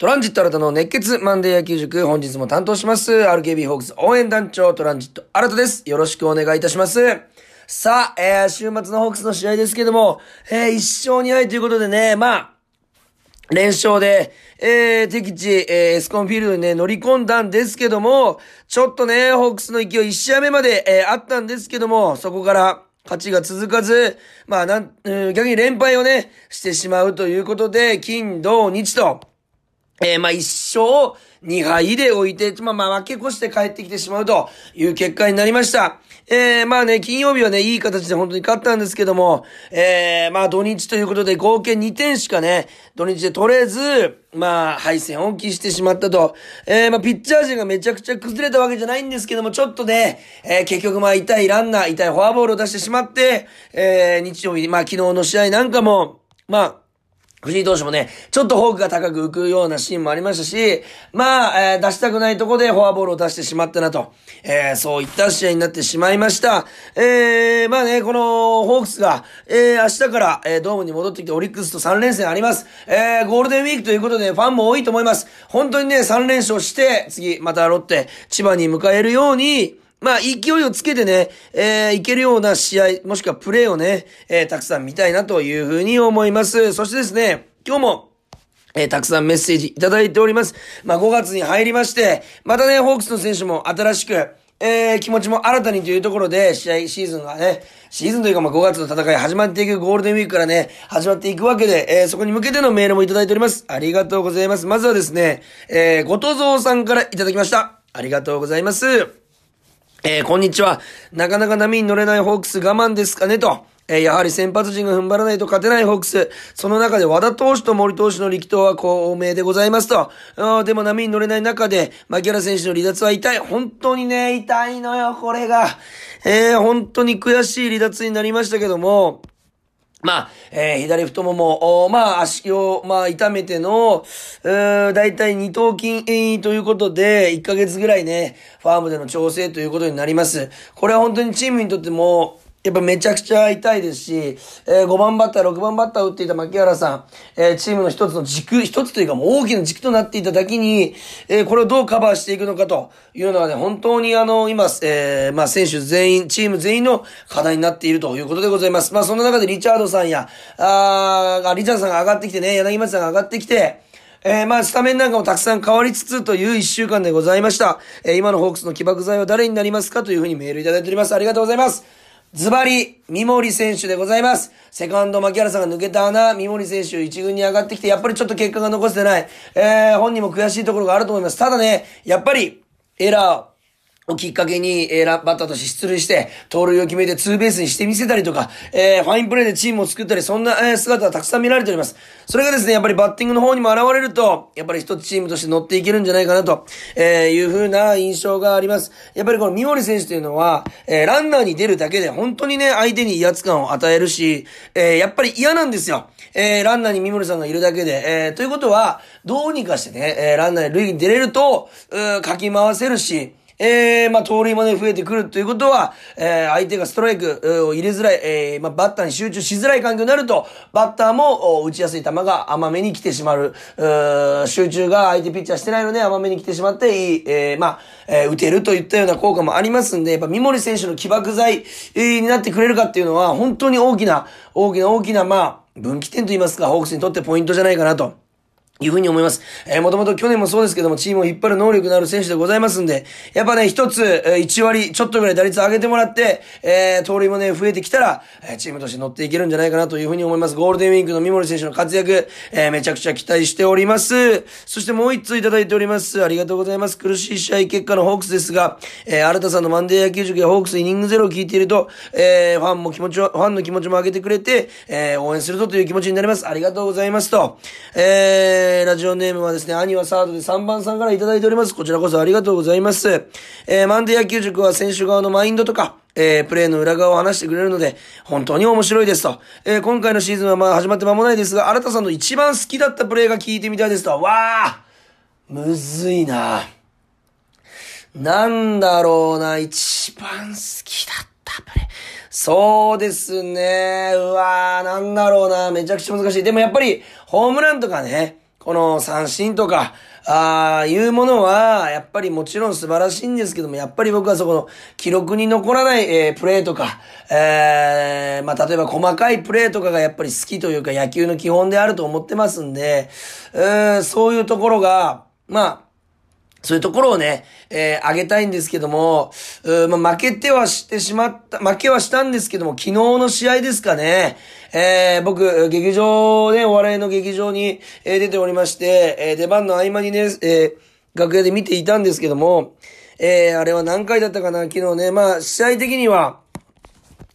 トランジット新たの熱血マンデー野球塾、本日も担当します。RKB ホークス応援団長、トランジット新たです。よろしくお願いいたします。さあ、えー、週末のホークスの試合ですけども、えー、一勝二敗ということでね、まあ、連勝で、えー、敵地、えー、エスコンフィールドにね、乗り込んだんですけども、ちょっとね、ホークスの勢い1試合目まで、えー、あったんですけども、そこから、勝ちが続かず、まあ、なん、うん逆に連敗をね、してしまうということで、金、土、日と、えー、まあ、一勝二敗で置いて、まあ、まあ、負け越して帰ってきてしまうという結果になりました。えー、まあね、金曜日はね、いい形で本当に勝ったんですけども、えー、まあ、土日ということで合計2点しかね、土日で取れず、まあ、敗戦を期してしまったと。えー、まあ、ピッチャー陣がめちゃくちゃ崩れたわけじゃないんですけども、ちょっとね、えー、結局まあ、痛いランナー、痛いフォアボールを出してしまって、えー、日曜日、まあ、昨日の試合なんかも、まあ、藤井投手もね、ちょっとフォークが高く浮くようなシーンもありましたし、まあ、えー出したくないとこでフォアボールを出してしまったなと、えーそういった試合になってしまいました。えーまあね、このホークスが、えー明日から、えードームに戻ってきてオリックスと3連戦あります。えーゴールデンウィークということでファンも多いと思います。本当にね、3連勝して、次、またロッテ、千葉に迎えるように、まあ、勢いをつけてね、えー、いけるような試合、もしくはプレーをね、えー、たくさん見たいなというふうに思います。そしてですね、今日も、えーたくさんメッセージいただいております。まあ、5月に入りまして、またね、ホークスの選手も新しく、えー気持ちも新たにというところで、試合、シーズンがね、シーズンというか、ま、5月の戦い始まっていく、ゴールデンウィークからね、始まっていくわけで、えーそこに向けてのメールもいただいております。ありがとうございます。まずはですね、えー、ごとぞうさんからいただきました。ありがとうございます。えー、こんにちは。なかなか波に乗れないホークス我慢ですかねと。えーやはり先発陣が踏ん張らないと勝てないホークス。その中で和田投手と森投手の力投は公明でございますと。あでも波に乗れない中で、牧原選手の離脱は痛い。本当にね、痛いのよ、これが。えー本当に悔しい離脱になりましたけども、まあ、えー左太もも、おまあ、足を、まあ、痛めての、うーだいたい二頭筋、えーということで、一ヶ月ぐらいね、ファームでの調整ということになります。これは本当にチームにとっても、やっぱめちゃくちゃ痛いですし、えー5番バッター、6番バッターを打っていた牧原さん、えーチームの一つの軸、一つというかもう大きな軸となっていただけに、えーこれをどうカバーしていくのかというのはね、本当にあの、今、えーまあ選手全員、チーム全員の課題になっているということでございます。まあその中でリチャードさんや、ああリチャードさんが上がってきてね、柳町さんが上がってきて、えー、まあ、スタメンなんかもたくさん変わりつつという一週間でございました。えー、今のホークスの起爆剤は誰になりますかというふうにメールいただいております。ありがとうございます。ズバリ、三森選手でございます。セカンド、牧原さんが抜けた穴、三森選手一軍に上がってきて、やっぱりちょっと結果が残せてない。えー、本人も悔しいところがあると思います。ただね、やっぱり、エラー、をきっかけに、えー、ラバッターとして出塁して、盗塁を決めてツーベースにしてみせたりとか、えー、ファインプレーでチームを作ったり、そんな、えー姿がたくさん見られております。それがですね、やっぱりバッティングの方にも現れると、やっぱり一つチームとして乗っていけるんじゃないかなと、えー、いう風な印象があります。やっぱりこの三森選手というのは、えー、ランナーに出るだけで本当にね、相手に威圧感を与えるし、えー、やっぱり嫌なんですよ。えー、ランナーに三森さんがいるだけで、えー、ということは、どうにかしてね、えー、ランナーで塁に出れると、うかき回せるし、えー、まあ、盗塁もね、増えてくるということは、えー、相手がストライクを入れづらい、えー、まあ、バッターに集中しづらい環境になると、バッターも打ちやすい球が甘めに来てしまう。う集中が相手ピッチャーしてないので甘めに来てしまって、いい、えー、まあ、えー打てるといったような効果もありますんで、やっぱ三森選手の起爆剤、になってくれるかっていうのは、本当に大きな、大きな大きな、まあ、分岐点と言いますか、ホークスにとってポイントじゃないかなと。いうふうに思います。えー、もともと去年もそうですけども、チームを引っ張る能力のある選手でございますんで、やっぱね、一つ、えー、1割ちょっとぐらい打率上げてもらって、えー、盗塁もね、増えてきたら、えー、チームとして乗っていけるんじゃないかなというふうに思います。ゴールデンウィークの三森選手の活躍、えー、めちゃくちゃ期待しております。そしてもう一通いただいております。ありがとうございます。苦しい試合結果のホークスですが、えー、新田さんのマンデー野球塾やホークスイニングゼロを聞いていると、えー、ファンも気持ちを、ファンの気持ちも上げてくれて、えー、応援するぞという気持ちになります。ありがとうございますと。えー、ラジオネームはですね、兄はサードで3番さんからいただいております。こちらこそありがとうございます。えー、マンデー野球塾は選手側のマインドとか、えー、プレーの裏側を話してくれるので、本当に面白いですと。えー、今回のシーズンはまあ始まって間もないですが、新田さんの一番好きだったプレーが聞いてみたいですと。わあむずいななんだろうな、一番好きだったプレー。そうですね。うわーなんだろうな。めちゃくちゃ難しい。でもやっぱり、ホームランとかね、この三振とか、ああ、いうものは、やっぱりもちろん素晴らしいんですけども、やっぱり僕はそこの記録に残らない、えー、プレーとか、えー、まあ、例えば細かいプレーとかがやっぱり好きというか野球の基本であると思ってますんで、えー、そういうところが、まあ、そういうところをね、えー、あげたいんですけども、うまあ、負けてはしてしまった、負けはしたんですけども、昨日の試合ですかね。えー、僕、劇場で、お笑いの劇場に、えー、出ておりまして、えー、出番の合間にね、えー、楽屋で見ていたんですけども、えー、あれは何回だったかな、昨日ね。まあ、試合的には、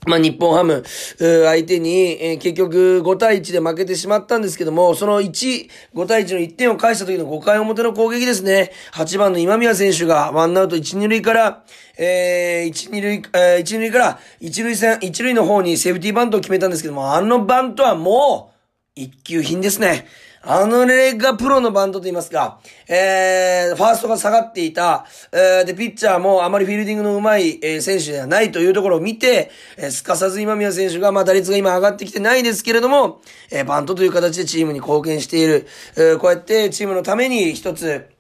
まあ、日本ハム、相手に、えー、結局5対1で負けてしまったんですけども、その1、5対1の1点を返した時の5回表の攻撃ですね。8番の今宮選手がワンアウト1、2塁から、えー、1、2塁、えー、1、2塁から1塁線、1塁の方にセーフティーバントを決めたんですけども、あのバントはもう、一級品ですね。あのねがプロのバンドと言いますか、えー、ファーストが下がっていた、えー、で、ピッチャーもあまりフィールディングの上手い、えー、選手ではないというところを見て、えー、すかさず今宮選手が、まあ、打率が今上がってきてないですけれども、えー、バントという形でチームに貢献している、えー、こうやってチームのために一つ、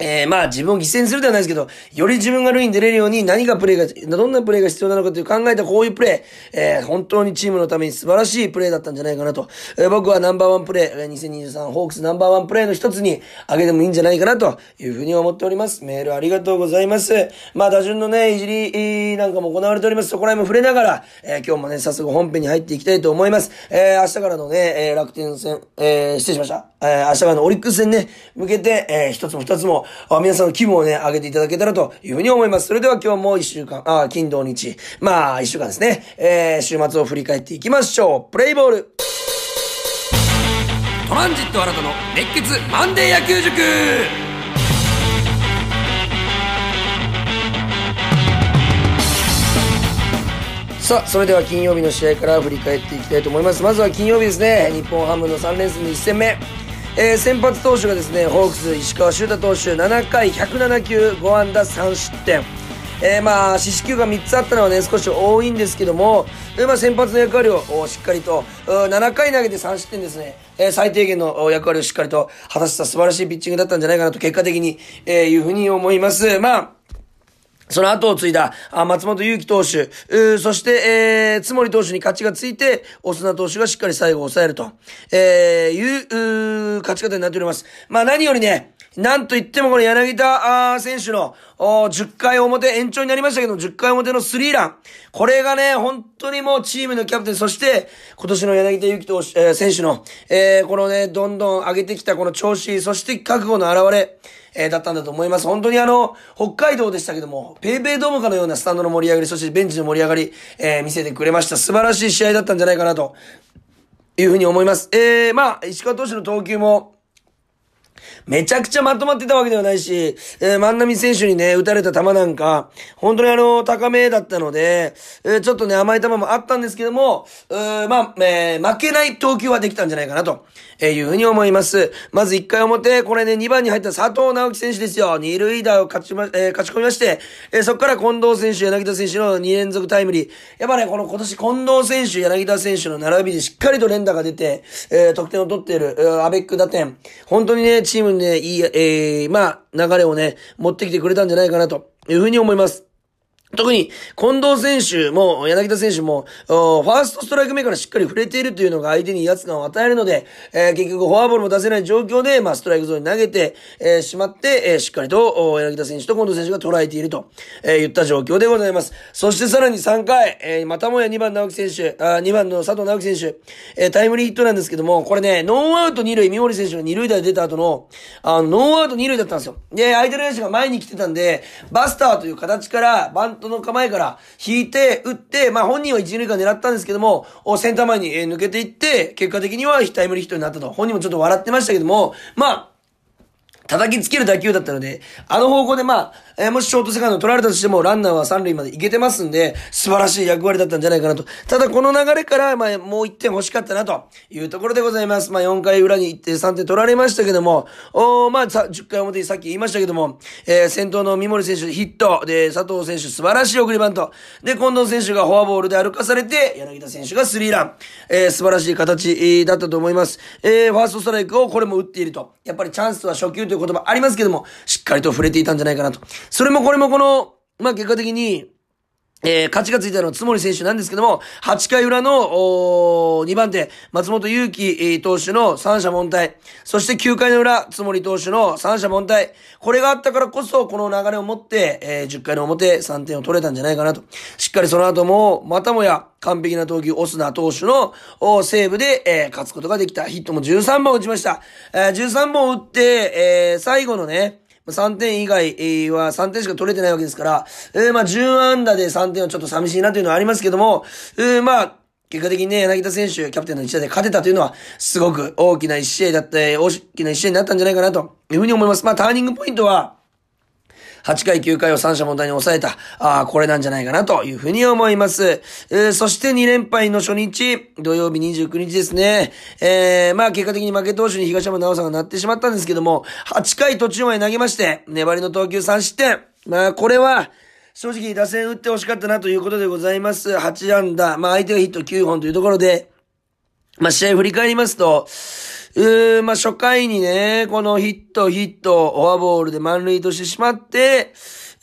えー、まあ自分を犠牲にするではないですけど、より自分が塁に出れるように何がプレーが、どんなプレーが必要なのかという考えたこういうプレー、えー、本当にチームのために素晴らしいプレーだったんじゃないかなと。えー、僕はナンバーワンプレー、2023ホークスナンバーワンプレーの一つに挙げてもいいんじゃないかなというふうに思っております。メールありがとうございます。まあ打順のね、いじりなんかも行われております。そこら辺も触れながら、えー、今日もね、早速本編に入っていきたいと思います。えー、明日からのね、えー、楽天戦、えー、失礼しました。えー、明日からのオリックス戦ね、向けて、えー、一つも二つも、皆さんの気分をね、上げていただけたらというふうに思います。それでは今日も一週間、あ、金土日、まあ、一週間ですね、えー、週末を振り返っていきましょう。プレイボール。トランジット新たの熱血マンデー野球塾さあ、それでは金曜日の試合から振り返っていきたいと思います。まずは金曜日ですね、日本ハムの3連戦の1戦目。えー、先発投手がですね、ホークス、石川修太投手、7回107球、5安打3失点。えー、まあ、四死球が3つあったのはね、少し多いんですけども、えー、まあ、先発の役割をしっかりと、7回投げて3失点ですね、えー、最低限の役割をしっかりと果たした素晴らしいピッチングだったんじゃないかなと、結果的に、えー、いうふうに思います。まあ、その後を継いだ、あ松本祐樹投手、そして、えー、つもり投手に勝ちがついて、オスナ投手がしっかり最後を抑えると、えー、いう、勝ち方になっております。まあ何よりね、なんと言ってもこの柳田選手の10回表、延長になりましたけど、10回表のスリーラン。これがね、本当にもうチームのキャプテン、そして今年の柳田祐希投手、えー、選手の、えー、このね、どんどん上げてきたこの調子、そして覚悟の表れ。えー、だったんだと思います。本当にあの、北海道でしたけども、ペイペイドームかのようなスタンドの盛り上がり、そしてベンチの盛り上がり、えー、見せてくれました。素晴らしい試合だったんじゃないかなと、いうふうに思います。えー、まあ、石川投手の投球も、めちゃくちゃまとまってたわけではないし、えー、万波選手にね、打たれた球なんか、本当にあの、高めだったので、えー、ちょっとね、甘い球もあったんですけども、うーまあ、えー、負けない投球はできたんじゃないかなと、え、いうふうに思います。まず1回表、これね、2番に入った佐藤直樹選手ですよ。二塁打を勝ちま、えー、勝ち込みまして、えー、そこから近藤選手、柳田選手の2連続タイムリー。やっぱね、この今年近藤選手、柳田選手の並びでしっかりと連打が出て、えー、得点を取っている、えー、アベック打点。本当にね、チームにね、いい、えー、まあ、流れをね、持ってきてくれたんじゃないかなというふうに思います。特に、近藤選手も、柳田選手も、ファーストストライク目からしっかり触れているというのが相手に威圧感を与えるので、えー、結局フォアボールも出せない状況で、まあ、ストライクゾーンに投げて、えー、しまって、えー、しっかりと、柳田選手と近藤選手が捉えていると、えー、言った状況でございます。そしてさらに3回、えー、またもや2番直樹選手、あ2番の佐藤直樹選手、えー、タイムリーヒットなんですけども、これね、ノーアウト2塁、三森選手が2塁打で出た後の、あの、ノーアウト2塁だったんですよ。で、相手の選手が前に来てたんで、バスターという形から、バントの構えから、引いて、打って、まあ本人は一塁間狙ったんですけども、センター前に抜けていって、結果的にはタイムリーヒットになったと。本人もちょっと笑ってましたけども、まあ、叩きつける打球だったので、あの方向でまあ、えー、もしショートセカンド取られたとしても、ランナーは三塁まで行けてますんで、素晴らしい役割だったんじゃないかなと。ただこの流れから、まあ、もう1点欲しかったなというところでございます。まあ、4回裏に行って3点取られましたけども、おまあ、さ、10回表にさっき言いましたけども、えー、先頭の三森選手ヒット、で、佐藤選手素晴らしい送りバント、で、近藤選手がフォアボールで歩かされて、柳田選手がスリーラン、えー、素晴らしい形、だったと思います。えー、ファーストストライクをこれも打っていると。やっぱりチャンスは初球という言葉ありますけども、しっかりと触れていたんじゃないかなと。それもこれもこの、まあ、結果的に、えー、勝ちがついたのは津森選手なんですけども、8回裏の、お2番手、松本祐樹、えー、投手の三者凡退。そして9回の裏、津森投手の三者凡退。これがあったからこそ、この流れを持って、えー、10回の表、3点を取れたんじゃないかなと。しっかりその後も、またもや、完璧な投球、オスナ投手の、おセーブで、えー、勝つことができた。ヒットも13本打ちました。えー、13本打って、えー、最後のね、3点以外は3点しか取れてないわけですから、えー、まあ、10安打で3点はちょっと寂しいなというのはありますけども、えー、まあ、結果的にね、柳田選手、キャプテンの一打で勝てたというのは、すごく大きな一試合だった、大きな一試合になったんじゃないかなというふうに思います。まあ、ターニングポイントは、8回9回を三者問題に抑えた、ああ、これなんじゃないかなというふうに思います。えー、そして2連敗の初日、土曜日29日ですね。えー、まあ結果的に負け投手に東山直さんがなってしまったんですけども、8回途中まで投げまして、粘りの投球3失点。まあこれは、正直打線打ってほしかったなということでございます。8安打、まあ相手がヒット9本というところで、まあ試合振り返りますと、うーまあ、初回にね、このヒット、ヒット、フォアボールで満塁としてしまって、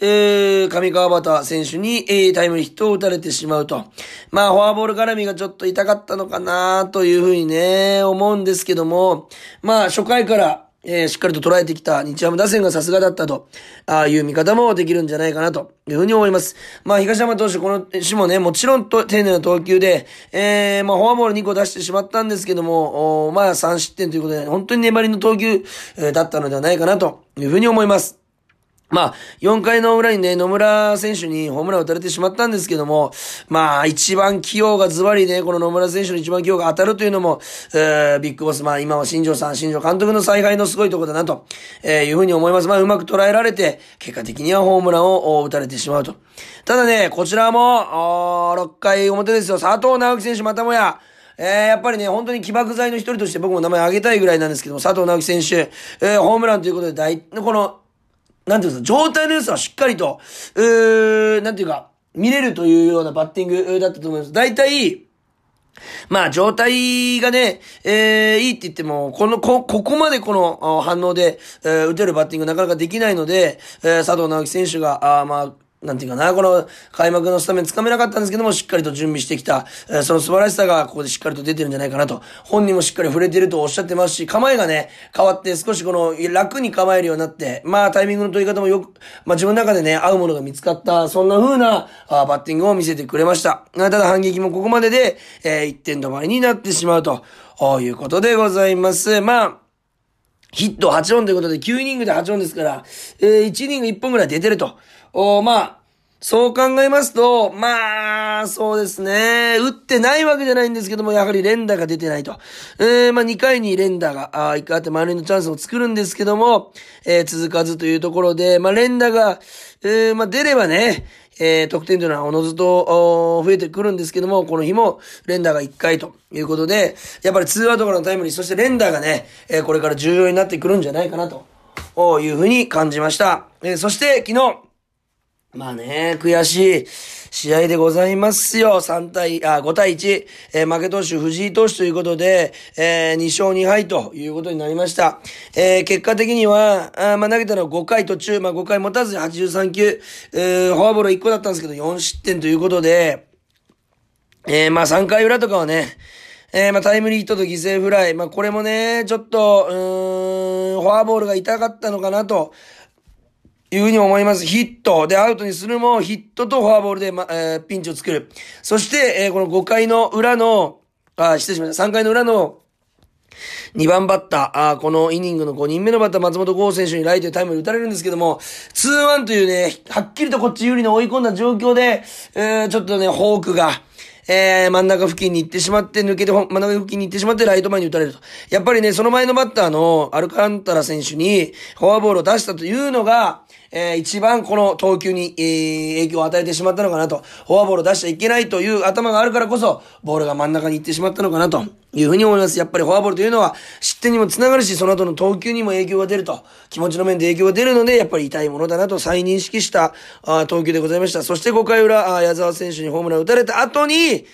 えー、上川端選手に、えー、タイムリーヒットを打たれてしまうと。まあ、フォアボール絡みがちょっと痛かったのかなというふうにね、思うんですけども、まあ、初回から、えー、しっかりと捉えてきた日ハム打線がさすがだったと、ああいう見方もできるんじゃないかなというふうに思います。まあ、東山投手、この種もね、もちろんと丁寧な投球で、えー、まあ、フォアボール2個出してしまったんですけども、おまあ、3失点ということで、本当に粘りの投球、えー、だったのではないかなというふうに思います。まあ、4回の裏にね、野村選手にホームランを打たれてしまったんですけども、まあ、一番起用がズバリね、この野村選手の一番起用が当たるというのも、えー、ビッグボス、まあ今は新庄さん、新庄監督の采配のすごいところだなと、えー、いうふうに思います。まあ、うまく捉えられて、結果的にはホームランを打たれてしまうと。ただね、こちらも、6回表ですよ、佐藤直樹選手またもや、えー、やっぱりね、本当に起爆剤の一人として僕も名前挙げたいぐらいなんですけども、佐藤直樹選手、えー、ホームランということで大、この、なんていうんですか、状態の良さはしっかりと、うー、なんていうか、見れるというようなバッティングだったと思います。大体、まあ、状態がね、えー、いいって言っても、この、こ、ここまでこの反応で、えー、打てるバッティングなかなかできないので、えー、佐藤直樹選手が、あまあ、なんていうかな、この開幕のスタメンつかめなかったんですけども、しっかりと準備してきた、えー、その素晴らしさがここでしっかりと出てるんじゃないかなと。本人もしっかり触れてるとおっしゃってますし、構えがね、変わって少しこの楽に構えるようになって、まあタイミングの取り方もよく、まあ自分の中でね、合うものが見つかった、そんな風なあバッティングを見せてくれました。ただ反撃もここまでで、えー、1点止まりになってしまうと、いうことでございます。まあ、ヒット8本ということで、9イニングで8本ですから、えー、1イニング1本ぐらい出てると。おまあ、そう考えますと、まあ、そうですね。打ってないわけじゃないんですけども、やはり連打が出てないと。えー、まあ2回に連打が、あ1回あって満塁のチャンスを作るんですけども、えー、続かずというところで、まあ連打が、えー、まあ出ればね、えー、得点というのはおのずと増えてくるんですけども、この日も連打が1回ということで、やっぱり2アウトからのタイムリー、そして連打がね、えー、これから重要になってくるんじゃないかなというふうに感じました。えー、そして昨日、まあね、悔しい試合でございますよ。3対、あ、5対1。えー、負け投手藤井投手ということで、えー、2勝2敗ということになりました。えー、結果的には、あまあ投げたのは5回途中、まあ5回持たずに83球、えー、フォアボール1個だったんですけど、4失点ということで、えー、まあ3回裏とかはね、えー、まあ、タイムリーヒットと犠牲フライ。まあ、これもね、ちょっと、うん、フォアボールが痛かったのかなと、いうふうに思います。ヒットでアウトにするも、ヒットとフォアボールで、ま、えー、ピンチを作る。そして、えー、この5回の裏の、あ、失礼しました。3回の裏の、2番バッター、あこのイニングの5人目のバッター、松本剛選手にライトでタイムに打たれるんですけども、2-1というね、はっきりとこっち有利に追い込んだ状況で、えー、ちょっとね、ホークが、えー、真ん中付近に行ってしまって、抜けて真ん中付近に行ってしまって、ライト前に打たれると。やっぱりね、その前のバッターのアルカンタラ選手にフォアボールを出したというのが、えー、一番この投球に、えー、影響を与えてしまったのかなと。フォアボールを出しちゃいけないという頭があるからこそ、ボールが真ん中に行ってしまったのかなというふうに思います。やっぱりフォアボールというのは、失点にもつながるし、その後の投球にも影響が出ると。気持ちの面で影響が出るので、やっぱり痛いものだなと再認識したあ投球でございました。そして5回裏、あ矢沢選手にホームラン打たれた後に、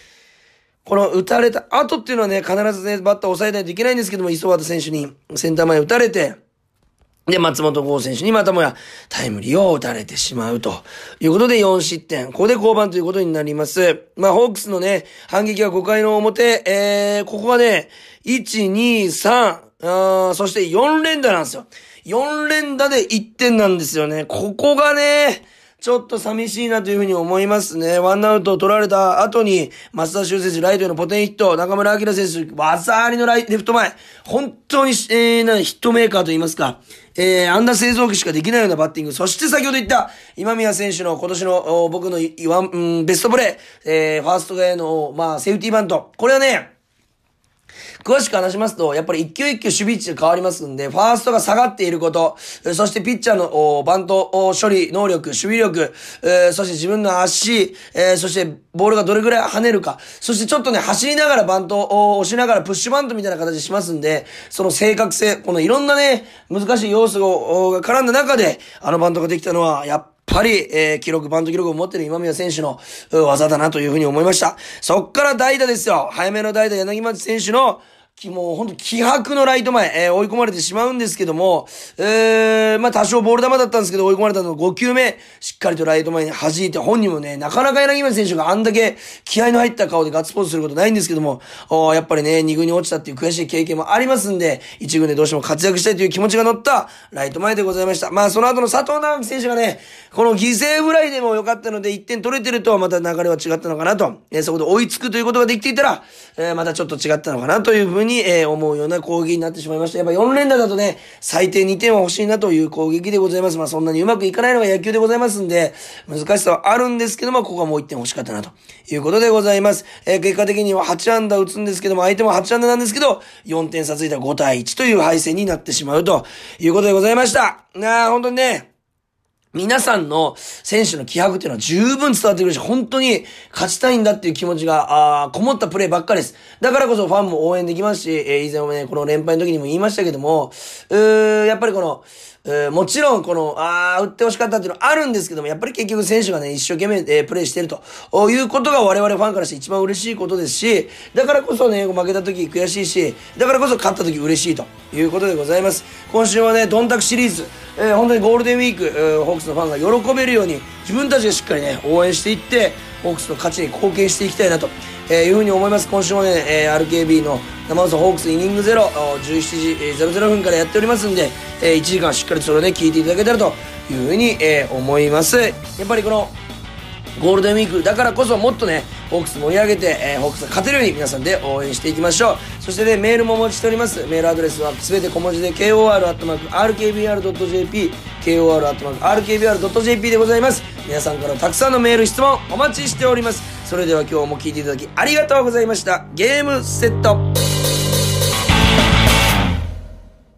この打たれた後っていうのはね、必ずね、バッターを抑えないといけないんですけども、磯畑選手にセンター前打たれて、で、松本剛選手にまたもやタイムリーを打たれてしまうということで4失点。ここで降板ということになります。まあ、ホークスのね、反撃は5回の表、えー、ここはね、1、2、3、あそして4連打なんですよ。4連打で1点なんですよね。ここがね、ちょっと寂しいなというふうに思いますね。ワンアウトを取られた後に、松田修選手ライトへのポテンヒット、中村明選手、技ありのライレフト前、本当に、えー、な、ヒットメーカーと言いますか、えー、アンダー製造機しかできないようなバッティング。そして先ほど言った、今宮選手の今年の僕のワン、うん、ベストプレー、えー、ファーストへの、まあ、セーフティーバント。これはね、詳しく話しますと、やっぱり一球一球守備位置が変わりますんで、ファーストが下がっていること、そしてピッチャーのバント処理能力、守備力、えそして自分の足、えそしてボールがどれぐらい跳ねるか、そしてちょっとね、走りながらバントを押しながらプッシュバントみたいな形しますんで、その正確性、このいろんなね、難しい要素が絡んだ中で、あのバントができたのは、やっぱり、えー、記録、バント記録を持ってる今宮選手の技だなというふうに思いました。そっから代打ですよ。早めの代打、柳町選手の、もう本当気迫のライト前、えー、追い込まれてしまうんですけども、えー、まあ多少ボール球だったんですけど追い込まれたの5球目、しっかりとライト前に弾いて、本人もね、なかなか柳町選手があんだけ気合の入った顔でガッツポーズすることないんですけども、おやっぱりね、2軍に落ちたっていう悔しい経験もありますんで、1軍でどうしても活躍したいという気持ちが乗ったライト前でございました。まあその後の佐藤直樹選手がね、この犠牲フライでも良かったので1点取れてるとはまた流れは違ったのかなと、えー、そこで追いつくということができていたら、えー、またちょっと違ったのかなというふうに、にえー、思うようなな攻撃になってしまいました。やっぱ4連打だとね、最低2点は欲しいなという攻撃でございます。まあそんなにうまくいかないのが野球でございますんで、難しさはあるんですけども、ここはもう1点欲しかったなということでございます。えー、結果的には8安打打つんですけども、相手も8安打なんですけど、4点差ついた5対1という敗戦になってしまうということでございました。なあ、本当にね、皆さんの選手の気迫っていうのは十分伝わってくるし、本当に勝ちたいんだっていう気持ちが、あこもったプレーばっかりです。だからこそファンも応援できますし、えー、以前もね、この連敗の時にも言いましたけども、うーやっぱりこの、えー、もちろん、この、ああ、打ってほしかったっていうのはあるんですけども、やっぱり結局選手がね、一生懸命、えー、プレイしてると。いうことが我々ファンからして一番嬉しいことですし、だからこそね、負けた時悔しいし、だからこそ勝った時嬉しいと。いうことでございます。今週はね、ドンタクシリーズ、えー、本当にゴールデンウィーク、えー、ホークスのファンが喜べるように、自分たちがしっかりね、応援していって、ホークスの勝ちに貢献していきたいなと、えー、いうふうに思います。今週もね、えー、RKB の生放送ホークスイニングゼロ、17時00分からやっておりますんで、えー、1時間しっかりそれをね、聞いていただけたらというふうに、えー、思います。やっぱりこの、ゴールデンウィークだからこそもっとね、ホークス盛り上げて、えー、ホークスが勝てるように皆さんで応援していきましょう。そしてね、メールもお待ちしております。メールアドレスはすべて小文字で kor.rkbr.jp kor.rkbr.jp でございます。皆さんからたくさんのメール、質問お待ちしております。それでは今日も聞いていただきありがとうございました。ゲームセット